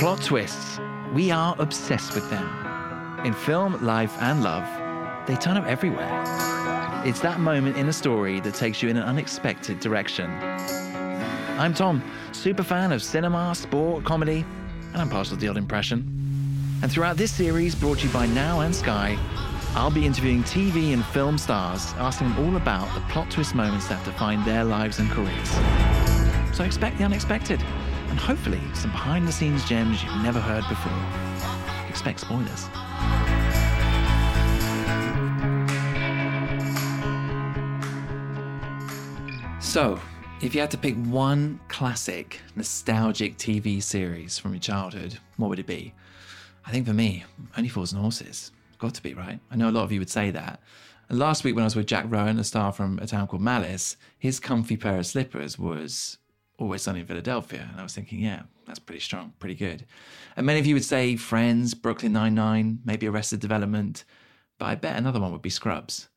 Plot twists. We are obsessed with them. In film, life, and love, they turn up everywhere. It's that moment in a story that takes you in an unexpected direction. I'm Tom, super fan of cinema, sport, comedy, and I'm partial to the odd impression. And throughout this series, brought to you by Now and Sky, I'll be interviewing TV and film stars, asking them all about the plot twist moments that define their lives and careers. So expect the unexpected, and hopefully some behind the scenes gems you've never heard before. Expect spoilers. So, if you had to pick one classic, nostalgic TV series from your childhood, what would it be? I think for me, Only Fools and Horses. Got to be, right? I know a lot of you would say that. And last week when I was with Jack Rowan, a star from a town called Malice, his comfy pair of slippers was Always Sunny in Philadelphia. And I was thinking, yeah, that's pretty strong, pretty good. And many of you would say Friends, Brooklyn Nine-Nine, maybe Arrested Development, but I bet another one would be Scrubs.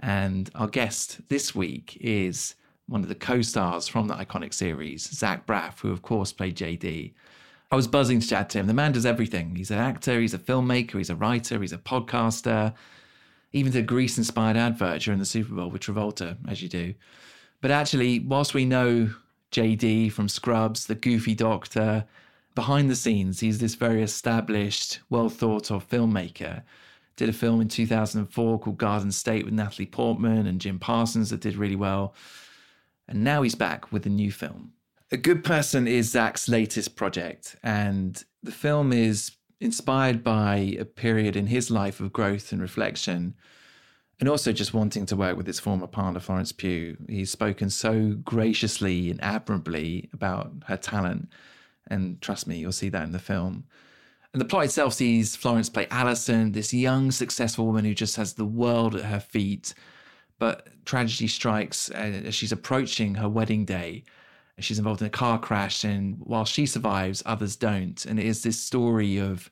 And our guest this week is one of the co-stars from the iconic series, Zach Braff, who of course played JD. I was buzzing to chat to him. The man does everything. He's an actor, he's a filmmaker, he's a writer, he's a podcaster, even did a Grease-inspired advert during the Super Bowl with Travolta, as you do. But actually, whilst we know JD from Scrubs, the goofy doctor, behind the scenes, he's this very established, well thought of filmmaker. Did a film in 2004 called Garden State with Natalie Portman and Jim Parsons that did really well. And now he's back with a new film. A Good Person is Zach's latest project, and the film is inspired by a period in his life of growth and reflection, and also just wanting to work with his former partner, Florence Pugh. He's spoken so graciously and admirably about her talent, and trust me, you'll see that in the film. And the plot itself sees Florence play Alison, this young, successful woman who just has the world at her feet. But tragedy strikes uh, as she's approaching her wedding day. She's involved in a car crash, and while she survives, others don't. And it is this story of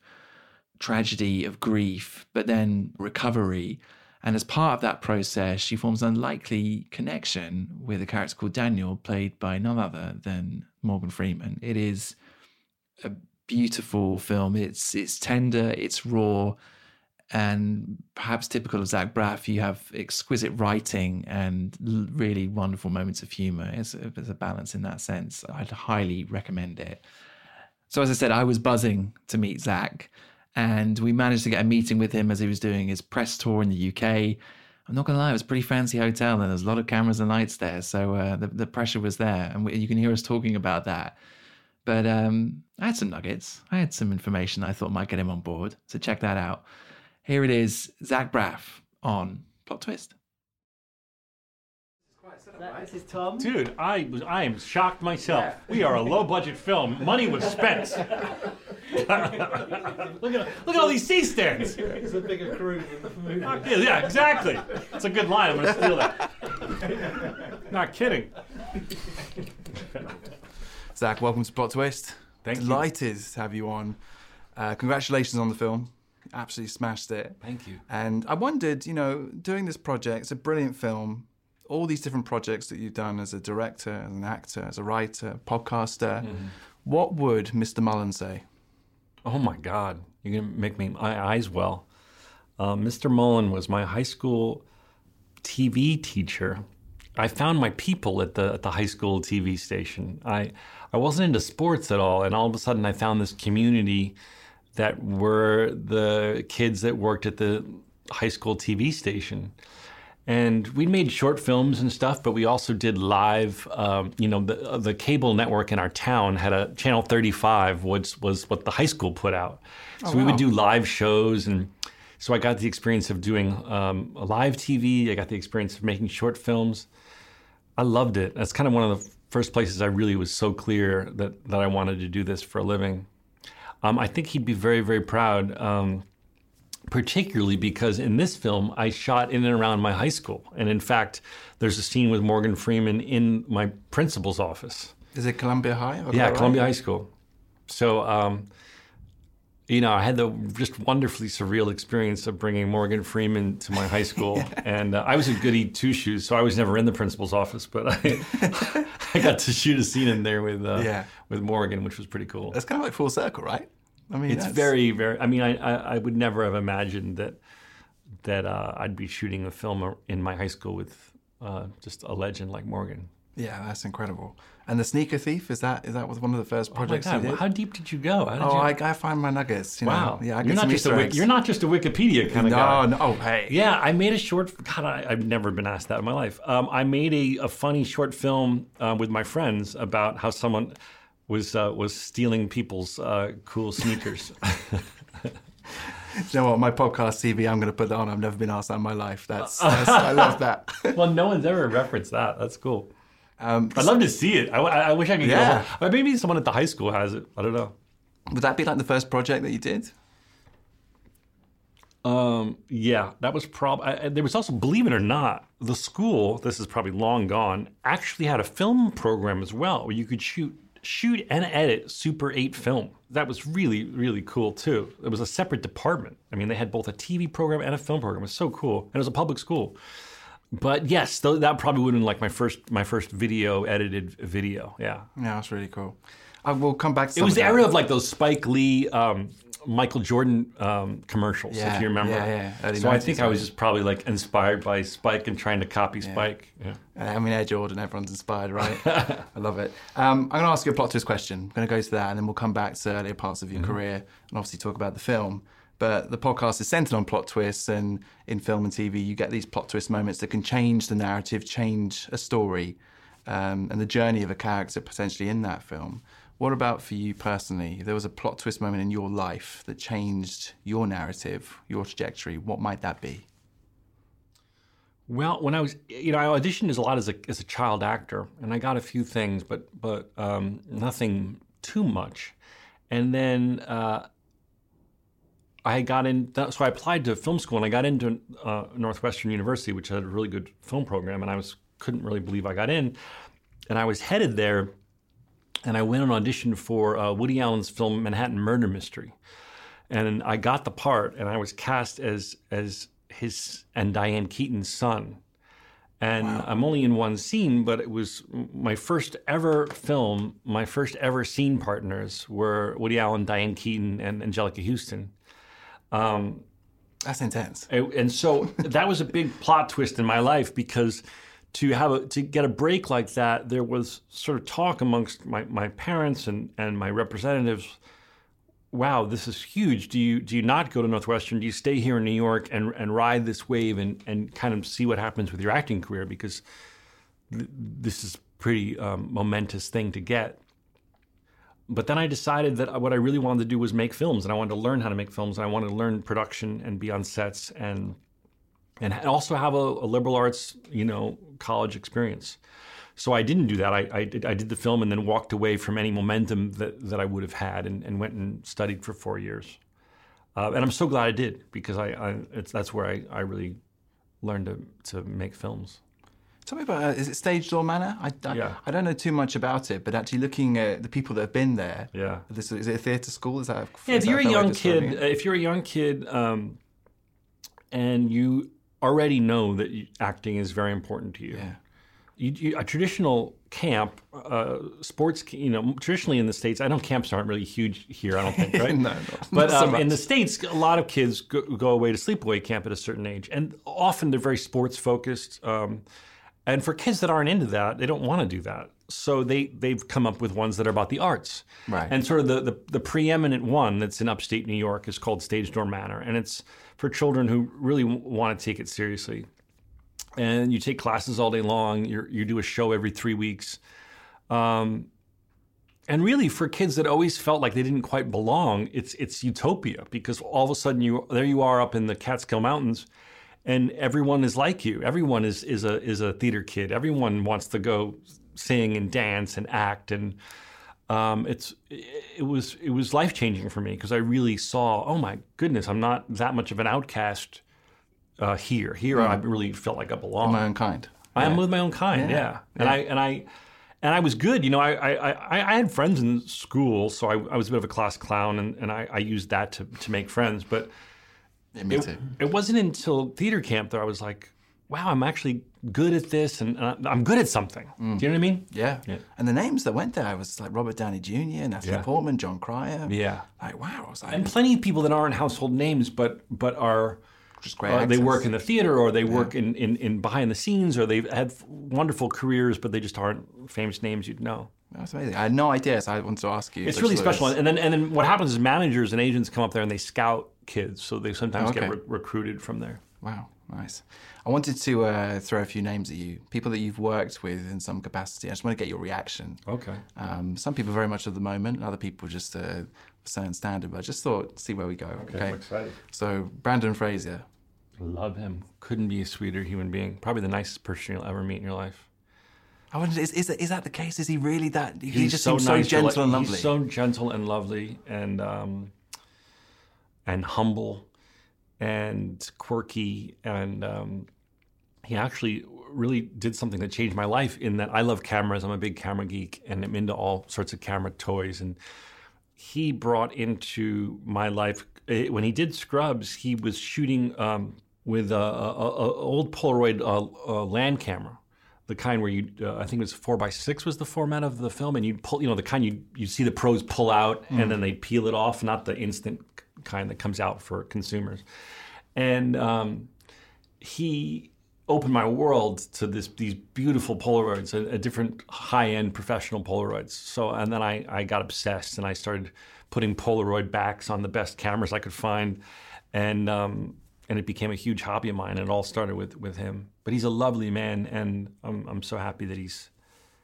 tragedy, of grief, but then recovery. And as part of that process, she forms an unlikely connection with a character called Daniel, played by none other than Morgan Freeman. It is a beautiful film. It's it's tender, it's raw, and perhaps typical of Zach Braff, you have exquisite writing and really wonderful moments of humor. It's a, there's a balance in that sense. I'd highly recommend it. So, as I said, I was buzzing to meet Zach, and we managed to get a meeting with him as he was doing his press tour in the UK. I'm not gonna lie, it was a pretty fancy hotel, and there's a lot of cameras and lights there, so uh, the the pressure was there, and we, you can hear us talking about that. But um, I had some nuggets. I had some information I thought might get him on board. So check that out. Here it is, Zach Braff on Plot Twist. This is Tom. Dude, I was I am shocked myself. We are a low budget film. Money was spent. look at look at all these C-stands. It's a bigger crew than the movie. Yeah, yeah, exactly. It's a good line. I'm gonna steal that. Not kidding. Zach, welcome to Plot Twist. Thank you. Delighted to have you on. Uh, congratulations on the film. Absolutely smashed it. Thank you. And I wondered, you know, doing this project, it's a brilliant film. All these different projects that you've done as a director, as an actor, as a writer, podcaster. Mm-hmm. What would Mr. Mullen say? Oh my God, you're gonna make me my eyes well. Uh, Mr. Mullen was my high school TV teacher. I found my people at the at the high school TV station. I I wasn't into sports at all, and all of a sudden I found this community that were the kids that worked at the high school TV station. And we made short films and stuff, but we also did live. Um, you know, the the cable network in our town had a channel 35, which was what the high school put out. So we would do live shows, and so I got the experience of doing um, live TV. I got the experience of making short films. I loved it. That's kind of one of the first places I really was so clear that that I wanted to do this for a living. Um, I think he'd be very, very proud, um, particularly because in this film I shot in and around my high school, and in fact, there's a scene with Morgan Freeman in my principal's office. Is it Columbia High? Yeah, right? Columbia High School. So um, you know, I had the just wonderfully surreal experience of bringing Morgan Freeman to my high school, and uh, I was a goody two shoes, so I was never in the principal's office, but I, I got to shoot a scene in there with uh, Yeah. with Morgan, which was pretty cool. That's kind of like full circle, right? I mean, It's that's- very, very. I mean, I, I, I would never have imagined that that uh, I'd be shooting a film in my high school with uh, just a legend like Morgan. Yeah, that's incredible. And the sneaker thief is that is that was one of the first Oh my projects God, you did? how deep did you go? Did oh, you... I, I find my nuggets. You know? wow! Yeah, I you're not just a you're not just a Wikipedia kind of no, guy. no. Oh, hey. Yeah, I made a short. God, I, I've never been asked that in my life. Um, I made a, a funny short film uh, with my friends about how someone was uh, was stealing people's uh, cool sneakers. You know what? My podcast TV, I'm going to put that on. I've never been asked that in my life. That's, that's I love that. well, no one's ever referenced that. That's cool. Um, I'd love to see it. I, I wish I could Yeah. go. Maybe someone at the high school has it. I don't know. would that be like the first project that you did? Um, yeah, that was probably. There was also, believe it or not, the school. This is probably long gone. Actually, had a film program as well, where you could shoot, shoot and edit Super 8 film. That was really, really cool too. It was a separate department. I mean, they had both a TV program and a film program. It was so cool, and it was a public school. But yes, th- that probably would have been like my first, my first video edited video. Yeah, Yeah, that's really cool. I will come back to it was the era of like those Spike Lee, um, Michael Jordan um, commercials, Yeah, if you remember. yeah, yeah. So I think I was just probably like inspired by Spike and trying to copy Spike. Yeah. I mean, Air Jordan, everyone's inspired, right? I love it. Um, I'm going to ask you a plot twist question. I'm going to go to that, and then we'll come back to earlier parts of your career and obviously talk about the film. But the podcast is centered on plot twists, and in film and TV, you get these plot twist moments that can change the narrative, change a story, um, and the journey of a character potentially in that film. What about for you personally? There was a plot twist moment in your life that changed your narrative, your trajectory, what might that be? Well, when I was, you know, I auditioned as a lot as a as a child actor, and I got a few things, but but um, nothing too much. And then uh, I got in, so I applied to film school, and I got into uh, Northwestern University, which had a really good film program, and I was couldn't really believe I got in. And I was headed there, and I went and auditioned for uh, Woody Allen's film Manhattan Murder Mystery, and I got the part, and I was cast as as his and Diane Keaton's son. And I'm only in one scene, but it was my first ever film. My first ever scene partners were Woody Allen, Diane Keaton, and Anjelica Huston. That's intense. And and so that was a big plot twist in my life because to have a, to get a break like that, there was sort of talk amongst my, my parents and, and my representatives. Wow, this is huge. Do you do you not go to Northwestern? Do you stay here in New York and, and ride this wave and, and kind of see what happens with your acting career? Because th- this is pretty um, momentous thing to get. But then I decided that what I really wanted to do was make films, and I wanted to learn how to make films, and I wanted to learn production and be on sets, and and also have a, a liberal arts, you know, college experience. So I didn't do that. I, I, did, I did the film and then walked away from any momentum that, that I would have had, and, and went and studied for four years. Uh, and I'm so glad I did because I, I it's, that's where I, I really learned to, to make films. Tell me about uh, is it Stagedoor Manor? I, I, Yeah. I don't know too much about it, but actually looking at the people that have been there. Yeah. This is it a theatre school? Is that? Yeah, is if you're a that way of young describing kid, if you're a young kid, um, and you already know that acting is very important to you, Yeah. you, you, a traditional camp, uh, sports, you know, traditionally in the states, I know camps aren't really huge here. I don't think, right? No, not- but so um, in the states, a lot of kids go, go away to sleepaway camp at a certain age, and often they're very sports focused. Um, and for kids that aren't into that, they don't want to do that. So they they've come up with ones that are about the arts. Right. And sort of the, the, the preeminent one that's in upstate New York is called Stagedoor Manor, and it's for children who really w- want to take it seriously. And you take classes all day long. You you do a show every three weeks. Um, and really, for kids that always felt like they didn't quite belong, it's it's utopia because all of a sudden you there you are up in the Catskill Mountains, and everyone is like you. Everyone is is a is a theater kid. Everyone wants to go sing and dance and act and um, it's it was it was life changing for me because I really saw oh my goodness I'm not that much of an outcast uh, here here I really felt like I belonged my own kind. I am with my own kind, yeah. And I and I and I was good. You know, I I, I, I had friends in school, so I, I was a bit of a class clown, and, and I, I used that to, to make friends. But Yeah, it, it wasn't until theater camp that I was like, wow, I'm actually good at this, and uh, I'm good at something. Do you know what I mean? Yeah. Yeah. And the names that went there I was like Robert Downey Jr., Natalie Yeah. Portman, Jon Cryer. Yeah. Like, wow. I was like, And plenty of people that aren't household names, but but are just great. uh, they work in the theater or they work in, in, in behind the scenes or they've had wonderful careers, but they just aren't famous names you'd know. That's amazing. I had no idea, so I wanted to ask you. It's really special. And then and then what happens is managers and agents come up there and they scout kids, so they sometimes get Okay. re- recruited from there. Wow, nice. I wanted to uh, throw a few names at you, people that you've worked with in some capacity. I just want to get your reaction. Okay. Um, some people very much of the moment, other people just uh, certain standard. But I just thought, see where we go. Okay. I'm excited. So Brendan Fraser. Love him. Couldn't be a sweeter human being. Probably the nicest person you'll ever meet in your life. I wonder, is, is, is that the case? Is he really that? He just seems so nice. You're gentle and lovely. He's so gentle and lovely and um, and humble and quirky and um, he actually really did something that changed my life in that I love cameras. I'm a big camera geek and I'm into all sorts of camera toys and he brought into my life eh, when he did Scrubs. He was shooting um, with a, a, a old Polaroid uh, land camera, the kind where you uh, I think it was four by six was the format of the film, and you pull you know the kind you you see the pros pull out and then they peel it off, not the instant kind that comes out for consumers, and um, he opened my world to this these beautiful Polaroids, a, a different high end professional Polaroids. So and then I, I got obsessed and I started putting Polaroid backs on the best cameras I could find, and um, and it became a huge hobby of mine. It all started with with him. But he's a lovely man, and I'm I'm so happy that he's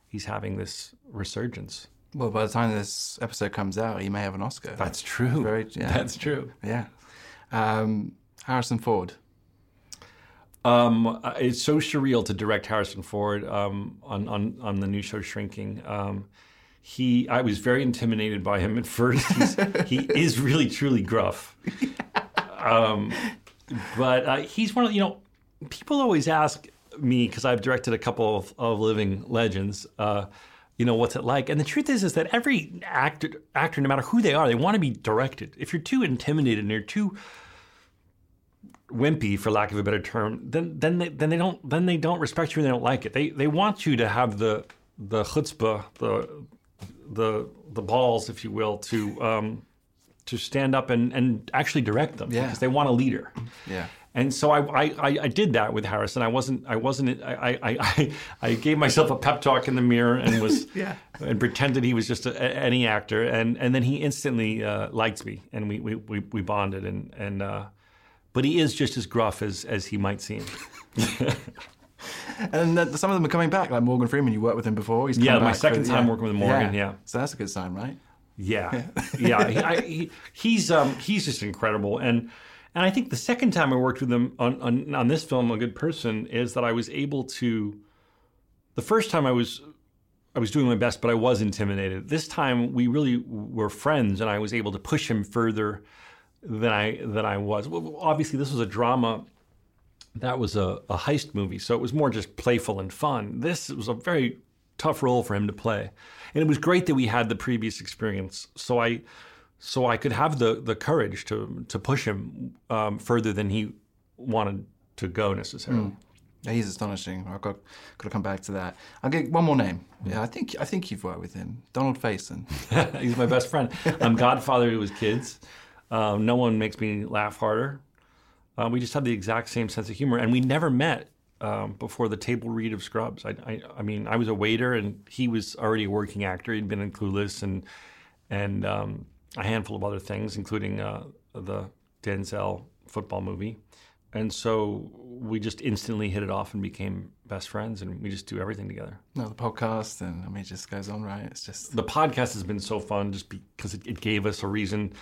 he's having this resurgence. Well, by the time this episode comes out, he may have an Oscar. That's true. Very- yeah. That's true. yeah. Um, Harrison Ford. Um, uh, it's so surreal to direct Harrison Ford um, on, on on the new show Shrinking. Um, he, I was very intimidated by him at first. He is really truly gruff, um, but uh, he's one of you know. People always ask me because I've directed a couple of, of living legends. Uh, you know what's it like? And the truth is, is that every actor, actor, no matter who they are, they want to be directed. If you're too intimidated and you're too wimpy, for lack of a better term, then then they then they don't then they don't respect you and they don't like it. They they want you to have the the chutzpah, the the the balls, if you will, to um, to stand up and, and actually direct them Yeah. because they want a leader. Yeah. And so I, I, I- did that with Harrison. I wasn't I wasn't I, I, I, I gave myself a pep talk in the mirror and was Yeah. and pretended he was just a, any actor and, and then he instantly uh, liked me and we, we, we, we bonded and and uh, but he is just as gruff as, as he might seem. And some of them are coming back, like Morgan Freeman. You worked with him before. He's Yeah, my back for- second time working with Morgan, yeah. So that's a good sign, right? Yeah, yeah. He, I, he, he's um, he's just incredible, and and I think the second time I worked with him on, on on this film, A Good Person, is that I was able to. The first time I was. I was doing my best, but I was intimidated. This time we really were friends, and I was able to push him further than I than I was. Well, obviously, this was a drama. That was a, a heist movie, so it was more just playful and fun. This was a very tough role for him to play, and it was great that we had the previous experience. So I, so I could have the the courage to to push him um, further than he wanted to go necessarily. Yeah, he's astonishing. I've got got to come back to that. I'll get one more name. Yeah, I think I think you've worked with him, Donald Faison. He's my best friend. I'm godfather to his kids. Um, no one makes me laugh harder. Uh, we just have the exact same sense of humor, and we never met um, before the table read of Scrubs. I, I, I mean, I was a waiter, and he was already a working actor. He'd been in Clueless and and um, a handful of other things, including uh, the Denzel football movie. And so we just instantly hit it off and became best friends, and we just do everything together. No, the podcast, and I mean, it just goes on, right? It's just the podcast has been so fun just because it, it gave us a reason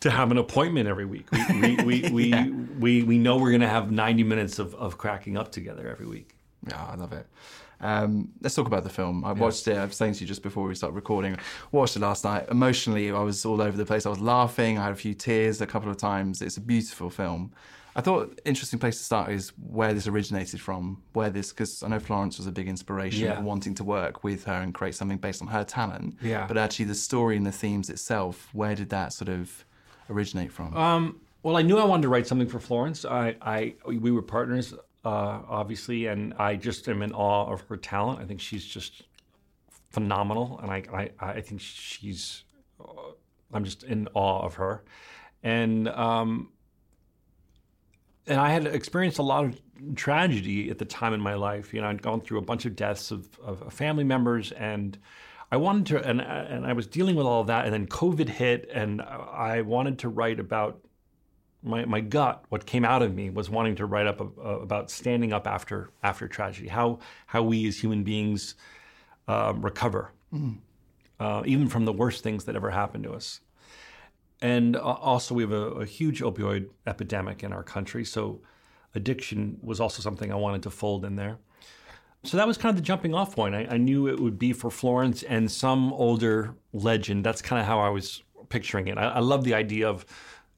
to have an appointment every week. We we we, we, we, we know we're going to have 90 minutes of, of cracking up together every week. Yeah, I love it. Um, let's talk about the film. I watched it. I was saying to you just before we started recording. Watched it last night. Emotionally, I was all over the place. I was laughing. I had a few tears a couple of times. It's a beautiful film. I thought interesting place to start is where this originated from. Where this, because I know Florence was a big inspiration Yeah. wanting to work with her and create something based on her talent. Yeah. But actually, the story and the themes itself, where did that sort of originate from? Um, well, I knew I wanted to write something for Florence. I, I we were partners, uh, obviously, and I just am in awe of her talent. I think she's just phenomenal, and I, I, I think she's. Uh, I'm just in awe of her, and um, and I had experienced a lot of tragedy at the time in my life. You know, I'd gone through a bunch of deaths of, of family members, and I wanted to, and and I was dealing with all of that, and then COVID hit, and I wanted to write about my my gut. What came out of me was wanting to write up a, about standing up after after tragedy, how how we as human beings um, recover, uh, even from the worst things that ever happened to us. And uh, also, we have a, a huge opioid epidemic in our country. So, addiction was also something I wanted to fold in there. So, that was kind of the jumping off point. I, I knew it would be for Florence and some older legend. That's kind of how I was picturing it. I, I love the idea of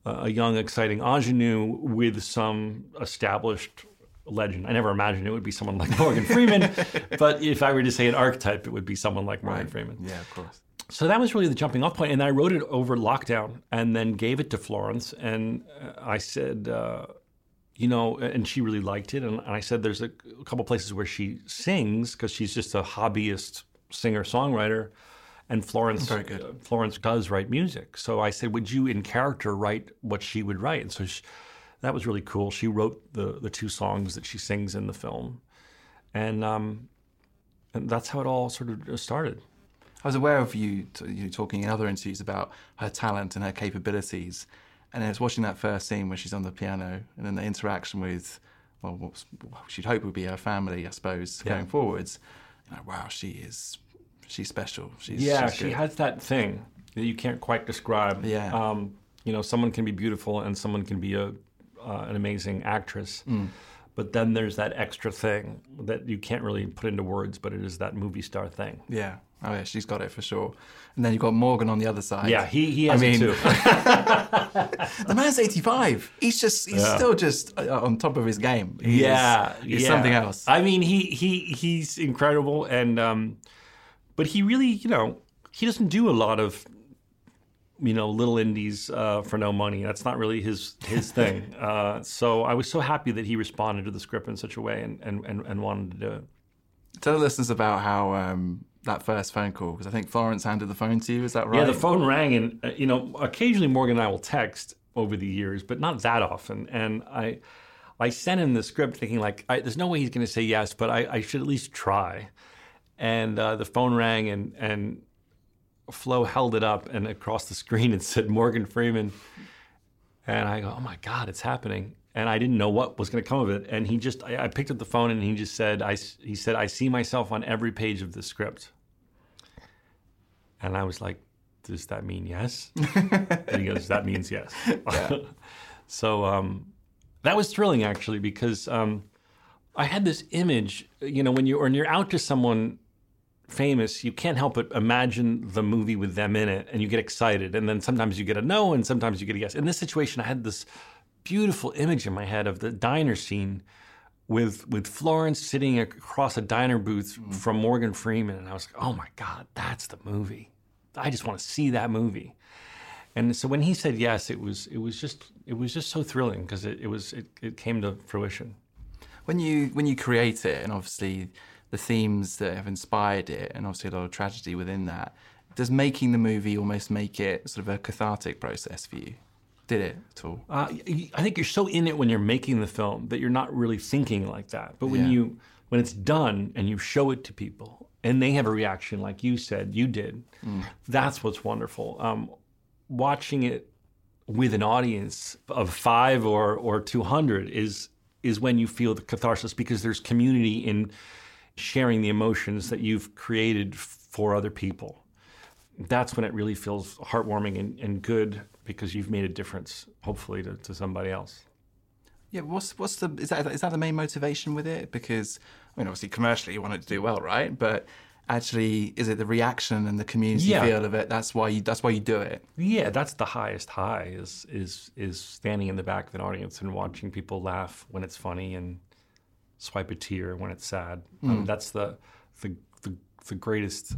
a young, exciting ingenue with some established legend. I never imagined it would be someone like Morgan Freeman, but if I were to say an archetype, it would be someone like Morgan Freeman. yeah, of course. So that was really the jumping off point. And I wrote it over lockdown and then gave it to Florence. And uh, I said, uh, you know, and she really liked it. And I said, there's a, a couple places where she sings because she's just a hobbyist singer songwriter. And Florence, Very good. uh, Florence does write music. So I said, would you in character write what she would write? And so she, that was really cool. She wrote the, the two songs that she sings in the film. And, um, and that's how it all sort of started. I was aware of you, t- you talking in other interviews about her talent and her capabilities, and I was watching that first scene where she's on the piano, and then the interaction with, well, what she'd hope would be her family, I suppose, Yeah. going forwards. You're like, wow, she is, she's special. She's Yeah, she's she has that thing that you can't quite describe. Yeah. Um, you know, someone can be beautiful and someone can be a uh, an amazing actress, Mm. but then there's that extra thing that you can't really put into words, but it is that movie star thing. Yeah. Oh yeah, she's got it for sure. And then you've got Morgan on the other side. Yeah, he he I has mean- it too. The man's 85. He's just, he's Yeah. still just uh, on top of his game. He is- yeah, he's yeah. something else. I mean, he he he's incredible, and um, but he really, you know, he doesn't do a lot of, you know, little indies uh, for no money. That's not really his his thing. Uh, so I was so happy that he responded to the script in such a way and and and, and wanted to do it. Tell the listeners about how um, that first phone call, because I think Florence handed the phone to you. Is that right? Yeah, the phone rang, and uh, you know, occasionally Morgan and I will text over the years, but not that often. And I, I sent him the script thinking like, I, there's no way he's going to say yes, but I, I should at least try. And uh, the phone rang, and and Flo held it up, and across the screen it said Morgan Freeman. And I go, oh my God, it's happening. And I didn't know what was going to come of it. And he just, I, I picked up the phone, and he just said, I, he said, I see myself on every page of the script. And I was like, does that mean yes? and he goes, that means yes. so um, that was thrilling actually because um, I had this image, you know, when you when you're out to someone famous, you can't help but imagine the movie with them in it, and you get excited. And then sometimes you get a no, and sometimes you get a yes. In this situation, I had this beautiful image in my head of the diner scene with with Florence sitting across a diner booth mm-hmm. from Morgan Freeman, and I was like, oh my god, that's the movie. I just want to see that movie. And so when he said yes, it was it was just it was just so thrilling because it, it was it, it came to fruition. when you when you create it, and obviously the themes that have inspired it, and obviously a lot of tragedy within that, does making the movie almost make it sort of a cathartic process for you? Did it at all? Uh, I think you're so in it when you're making the film that you're not really thinking like that. But when Yeah. you when it's done and you show it to people and they have a reaction like you said you did, that's what's wonderful. Um, watching it with an audience of five or or two hundred is is when you feel the catharsis because there's community in sharing the emotions that you've created for other people. That's when it really feels heartwarming and, and good because you've made a difference, hopefully, to, to somebody else. Yeah, what's what's the is that is that the main motivation with it? Because I mean, obviously commercially you want it to do well, right? But actually is it the reaction and the community Yeah. feel of it? That's why you that's why you do it. Yeah, that's the highest high is is is standing in the back of an audience and watching people laugh when it's funny and swipe a tear when it's sad. I mean, that's the the the, the greatest.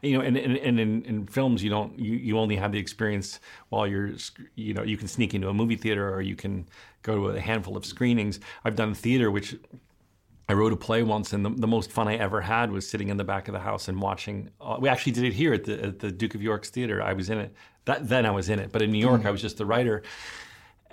You know, and, and, and in, in films, you don't you, you only have the experience while you're you know you can sneak into a movie theater or you can go to a handful of screenings. I've done theater, which I wrote a play once, and the, the most fun I ever had was sitting in the back of the house and watching. Uh, we actually did it here at the, at the Duke of York's Theater. I was in it. That, then I was in it, but in New York, I was just the writer.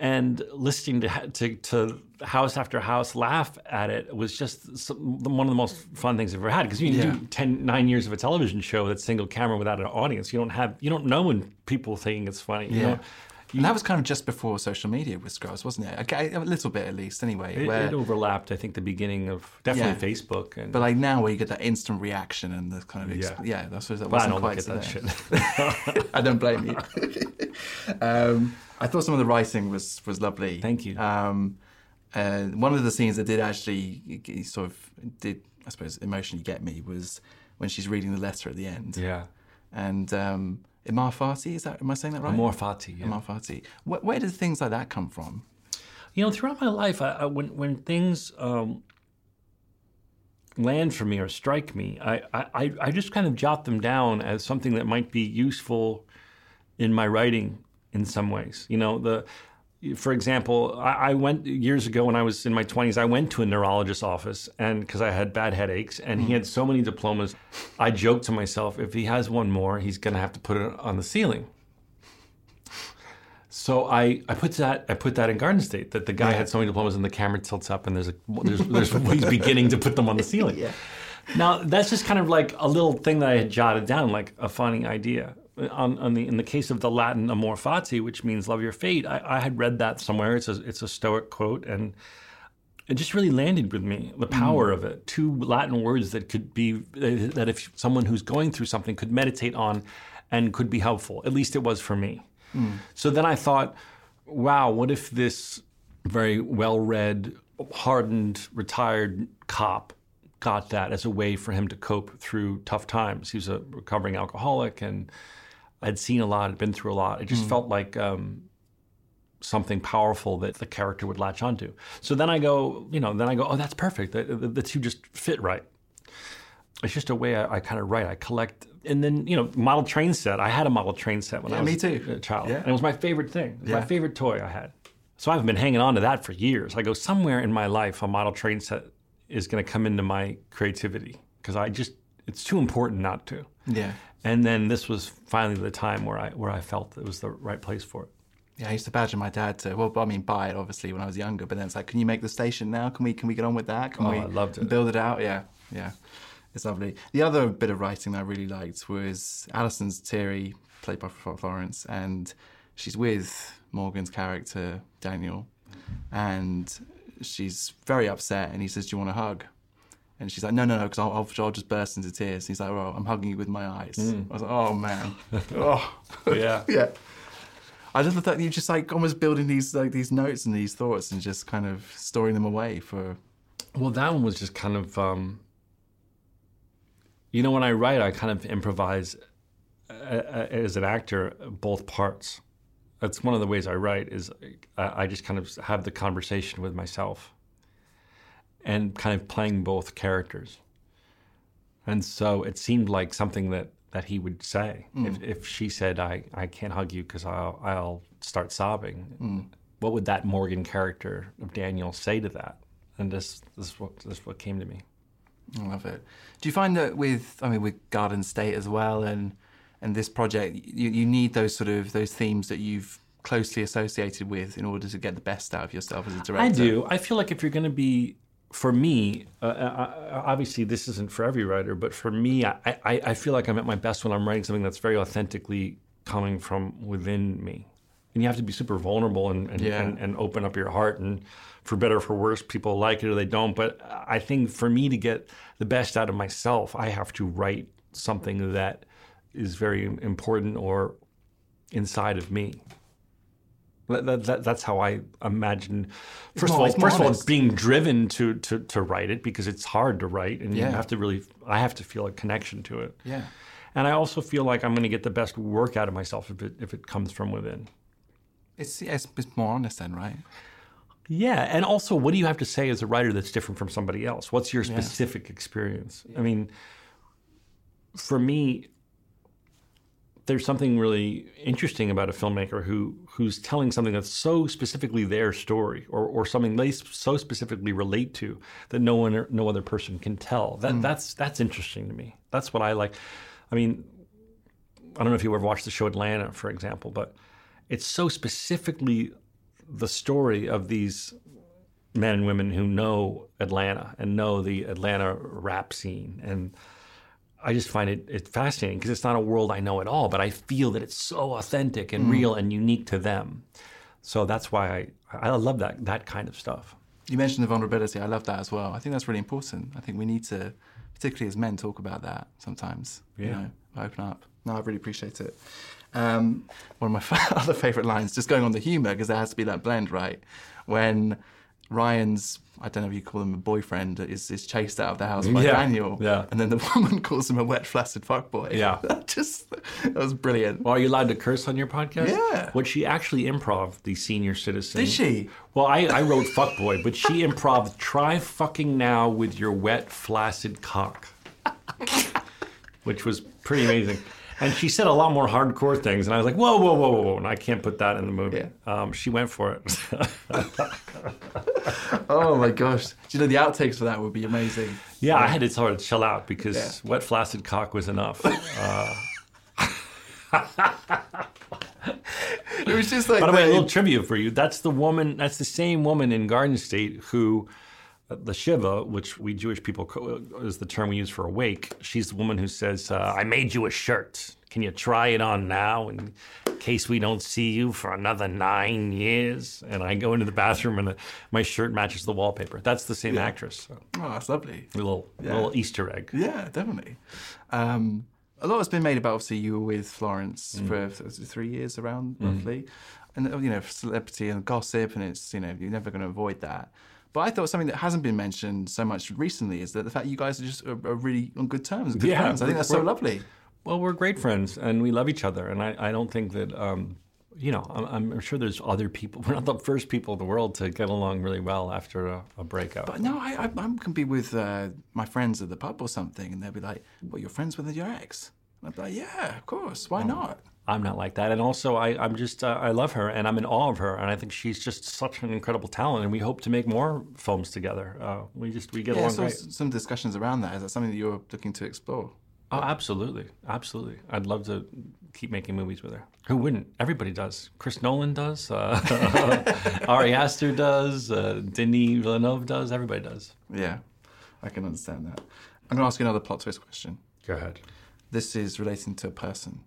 And listening to, to to house after house laugh at it was just some, one of the most fun things I've ever had. Because you Yeah. do 10, nine years of a television show that's single camera without an audience. You don't have you don't know when people think it's funny. You Yeah. know? And that was kind of just before social media with Scrubs, wasn't it? Okay, a little bit at least, anyway. It, where- it overlapped. I think the beginning of definitely Yeah. Facebook and. but like now, where you get that instant reaction and the kind of ex- Yeah. yeah, that's what that But I wasn't don't quite look at that there. shit. I don't blame you. um, I thought some of the writing was was lovely. Thank you. Um, uh, one of the scenes that did actually sort of did, I suppose, emotionally get me was when she's reading the letter at the end. yeah. And um, Imar Fati, is that am I saying that right? Amor Fati. Yeah. Imar Fati. Where, where did things like that come from? You know, throughout my life, I, I, when when things um, land for me or strike me, I, I I just kind of jot them down as something that might be useful in my writing in some ways. You know, the for example, I, I went years ago when I was in my twenties. I went to a neurologist's office, and because I had bad headaches, and he had so many diplomas, I joked to myself, if he has one more, he's going to have to put it on the ceiling. So I, I put that I put that in Garden State that the guy had so many diplomas and the camera tilts up and there's a there's, there's he's beginning to put them on the ceiling. Yeah. Now that's just kind of like a little thing that I had jotted down, like a funny idea. On, on the in the case of the Latin amor fati, which means love your fate, I, I had read that somewhere. It's a it's a Stoic quote, and it just really landed with me. The mm. power of it. Two Latin words that could be that if someone who's going through something could meditate on, and could be helpful. At least it was for me. Mm. So then I thought, wow, what if this very well read, hardened, retired cop got that as a way for him to cope through tough times? He was a recovering alcoholic and I'd seen a lot, I'd been through a lot. It just felt like um, something powerful that the character would latch onto. So then I go, you know, then I go, oh, that's perfect. The, the, the two just fit right it's just a way I, I kind of write. I collect, and then you know, model train set. I had a model train set when I was me too. a child, Yeah. and it was my favorite thing. It was Yeah. my favorite toy I had. So I've been hanging on to that for years. I go somewhere in my life, a model train set is going to come into my creativity because I just it's too important not to. Yeah. And then this was finally the time where I where I felt it was the right place for it. Yeah, I used to badger my dad to. Well, I mean, buy it obviously when I was younger. But then it's like, can you make the station now? Can we can we get on with that? Can Oh, we I loved it. build it out? Yeah, yeah, it's lovely. The other bit of writing that I really liked was Alison's Terry, played by Florence, and she's with Morgan's character Daniel, and she's very upset. And he says, "Do you want a hug?" And she's like, "No, no, no, because I'll, I'll, I'll just burst into tears." And he's like, "Well, I'm hugging you with my eyes." I was like, "Oh man, oh." Yeah. yeah. I just thought you just like almost building these like these notes and these thoughts and just kind of storing them away for. Well, that one was just kind of, um, you know, when I write, I kind of improvise uh, uh, as an actor both parts. That's one of the ways I write is I, I just kind of have the conversation with myself and kind of playing both characters. And so it seemed like something that, that he would say. Mm. If, if she said, I, I can't hug you because I'll, I'll start sobbing, mm. what would that Morgan character of Daniel say to that? And this, this, is what, this is what came to me. I love it. Do you find that with I mean with Garden State as well and and this project you, you need those sort of those themes that you've closely associated with in order to get the best out of yourself as a director. I do. I feel like if you're going to be, for me, uh, uh, obviously this isn't for every writer, but for me, I, I, I feel like I'm at my best when I'm writing something that's very authentically coming from within me. And you have to be super vulnerable and, and, Yeah. and, and open up your heart. And for better or for worse, people like it or they don't. But I think for me to get the best out of myself, I have to write something that is very important or inside of me. That, that, that- that's how I imagine. First of all, first of all, being driven to, to to write it because it's hard to write, and Yeah. you have to really. I have to feel a connection to it. Yeah. And I also feel like I'm going to get the best work out of myself if it if it comes from within. It's, it's, it's more honest then, right? Yeah, and also, what do you have to say as a writer that's different from somebody else? What's your specific experience? I mean, for me, there's something really interesting about a filmmaker who who's telling something that's so specifically their story, or, or something they so specifically relate to that no one, no other person can tell. That mm. that's that's interesting to me. That's what I like. I mean, I don't know if you ever watched the show Atlanta, for example, but it's so specifically the story of these men and women who know Atlanta and know the Atlanta rap scene. And I just find it, it fascinating because it's not a world I know at all, but I feel that it's so authentic and real and unique to them. So that's why I, I love that, that kind of stuff. You mentioned the vulnerability. I love that as well. I think that's really important. I think we need to, particularly as men, talk about that sometimes. You Yeah. know, open up. No, I really appreciate it. Um, one of my other favourite lines, just going on the humour, because there has to be that blend, right? When Ryan's, I don't know if you call him a boyfriend, is, is chased out of the house by Yeah, Daniel. yeah. And then the woman calls him a wet, flaccid fuckboy. Yeah. That just, that was brilliant. Well, are you allowed to curse on your podcast? Yeah. What she actually improv, the senior citizen. Did she? Well, I, I wrote fuckboy, but she improv try fucking now with your wet, flaccid cock, which was pretty amazing. And she said a lot more hardcore things, and I was like, whoa, whoa, whoa, whoa, whoa. And I can't put that in the movie. Um, she went for it. Oh my gosh. Do you know the outtakes for that would be amazing? yeah, I had to tell her to chill out because Yeah. wet, flaccid cock was enough. It was just like By the way, a little trivia for you. That's the woman. That's the same woman in Garden State who, uh, the Shiva, which we Jewish people is the term we use for awake. She's the woman who says, uh, "I made you a shirt. Can you try it on now in case we don't see you for another nine years?" And I go into the bathroom and uh, my shirt matches the wallpaper. That's the same actress. So, Oh, that's lovely. a little Yeah. little Easter egg. Yeah, definitely. Um, a lot has been made about obviously you were with Florence Mm. for three years around roughly, and uh, you know celebrity and gossip, and it's you know you're never going to avoid that. But I thought something that hasn't been mentioned so much recently is that the fact you guys are just are, are really on good terms, good Yeah, friends. I think that's so lovely. Well, we're great friends and we love each other. And I, I don't think that, um, you know, I'm, I'm sure there's other people. We're not the first people in the world to get along really well after a, a breakup. But no, I, I, I can be with uh, my friends at the pub or something, and they'll be like, "Well, you're friends with your ex." And I'd be like, "Yeah, of course. Why not?" I'm not like that. And also, I, I'm just, uh, I love her and I'm in awe of her. And I think she's just such an incredible talent. And we hope to make more films together. Uh, we just, we get Yeah, along so great. s- some discussions around that. Is that something that you're looking to explore? Oh, absolutely. Absolutely. I'd love to keep making movies with her. Who wouldn't? Everybody does. Chris Nolan does. Uh, Ari Aster does. Uh, Denis Villeneuve does. Everybody does. Yeah, I can understand that. I'm going to ask you another plot twist question. Go ahead. This is relating to a person.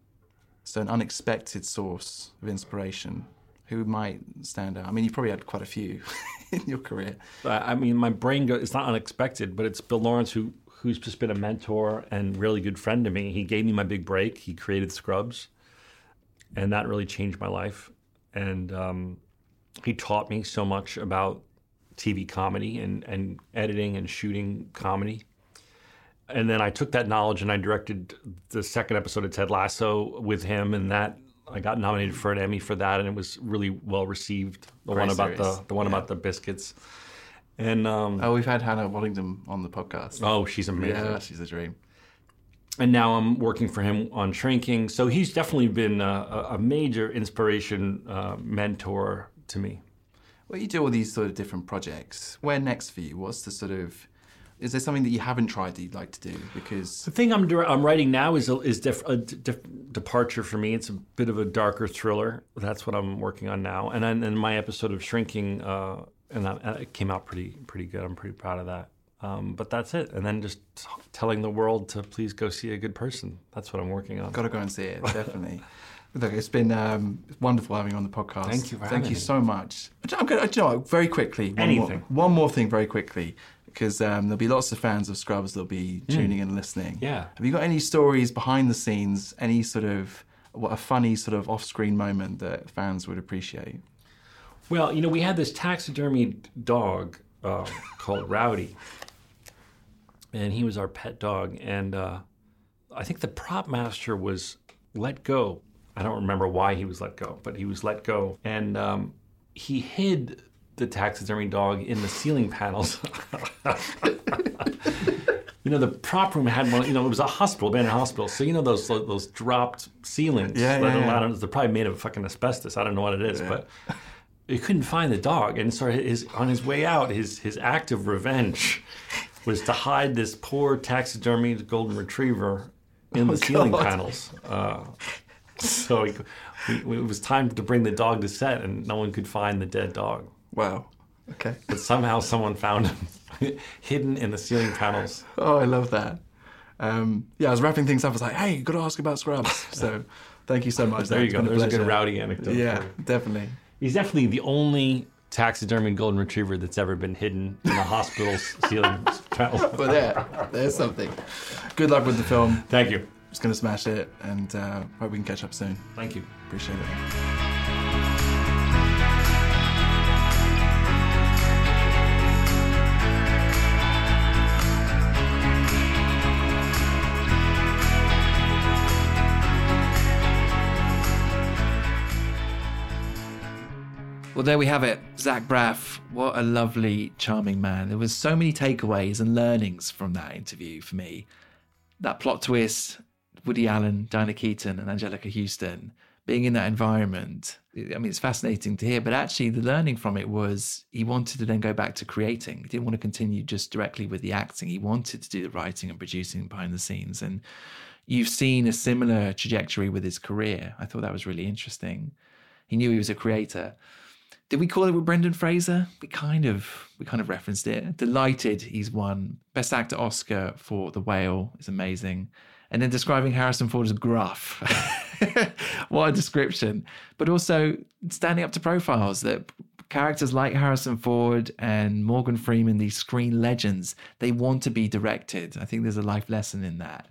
So, an unexpected source of inspiration. Who might stand out? I mean, you've probably had quite a few in your career. I I mean, my brain goes, it's not unexpected, but it's Bill Lawrence who who's just been a mentor and really good friend to me. He gave me my big break. He created Scrubs, and that really changed my life. And um, he taught me so much about TV comedy and, and editing and shooting comedy. And then I took that knowledge and I directed the second episode of Ted Lasso with him, and that I got nominated for an Emmy for that, and it was really well received. The one about the the one Yeah. about the biscuits. And um, Oh, we've had Hannah Waddingham on the podcast. oh, she's amazing. yeah, she's a dream. And now I'm working for him on Shrinking. So he's definitely been a, a- a major inspiration, uh, mentor to me. Well, you do all these sort of different projects. Where next for you? What's the sort of is there something that you haven't tried that you'd like to do? Because The thing I'm I'm writing now is a, is a departure for me. It's a bit of a darker thriller. That's what I'm working on now. And then and my episode of Shrinking, uh, and that, uh, it came out pretty pretty good. I'm pretty proud of that. Um, but that's it. And then just t- telling the world to please go see a good person. That's what I'm working on. got to go and see it definitely. Look, it's been um, wonderful having you on the podcast. Thank you Thank you me. so much. I'm going to, you know, very quickly. One Anything. More, one more thing, very quickly, because um, there'll be lots of fans of Scrubs that'll be tuning in and listening. Hmm. Yeah. Have you got any stories behind the scenes? Any sort of what a funny sort of off-screen moment that fans would appreciate? Well, you know, we had this taxidermy dog uh, called Rowdy, and he was our pet dog. And uh, I think the prop master was let go. I don't remember why he was let go, but he was let go, and um, he hid the taxidermy dog in the ceiling panels. you know, the prop room had one. You know, it was a hospital, abandoned hospital. So you know those those dropped ceilings. Yeah, yeah, yeah. They're probably made of fucking asbestos. I don't know what it is, but he couldn't find the dog, and so his on his way out, his his act of revenge was to hide this poor taxidermy golden retriever in the ceiling Oh, God. panels. Uh, so he, we, it was time to bring the dog to set, and no one could find the dead dog. Wow. Okay. But somehow someone found him hidden in the ceiling panels. Oh, I love that. Um, yeah, I was wrapping things up. I was like, hey, you got to ask about Scrubs. So thank you so much. There you go. There's a good rowdy anecdote. Yeah, definitely. He's definitely the only taxidermy golden retriever that's ever been hidden in a hospital's ceiling panel. But there, there's something. Good luck with the film. Thank you. Just going to smash it and uh, hope we can catch up soon. Thank you. Appreciate it. Well, there we have it. Zach Braff, what a lovely, charming man. There was so many takeaways and learnings from that interview for me. That plot twist, Woody Allen, Diana Keaton, and Anjelica Huston, being in that environment. I mean, it's fascinating to hear, but actually, the learning from it was he wanted to then go back to creating. He didn't want to continue just directly with the acting. He wanted to do the writing and producing behind the scenes. And you've seen a similar trajectory with his career. I thought that was really interesting. He knew he was a creator. Did we call it with Brendan Fraser? We kind of we kind of referenced it. Delighted he's won Best Actor Oscar for The Whale is amazing. And then describing Harrison Ford as gruff. what a description. But also standing up to profiles that characters like Harrison Ford and Morgan Freeman, these screen legends, they want to be directed. I think there's a life lesson in that.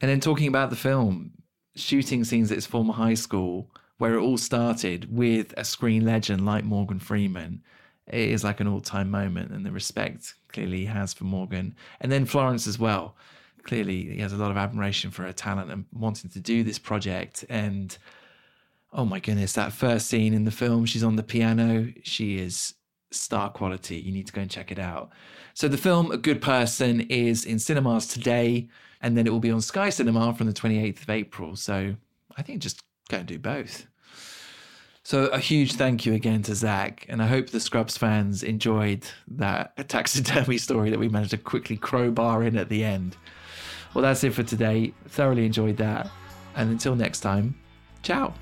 And then talking about the film, shooting scenes at his former high school, where it all started with a screen legend like Morgan Freeman, it is like an all time moment. And the respect clearly he has for Morgan. And then Florence as well. Clearly, he has a lot of admiration for her talent and wanting to do this project. And oh my goodness, that first scene in the film, she's on the piano. She is star quality. You need to go and check it out. So the film A Good Person is in cinemas today, and then it will be on Sky Cinema from the 28th of April. So I think just go and do both. So a huge thank you again to Zach, and I hope the Scrubs fans enjoyed that taxidermy story that we managed to quickly crowbar in at the end. Well, that's it for today. Thoroughly enjoyed that. And until next time, ciao.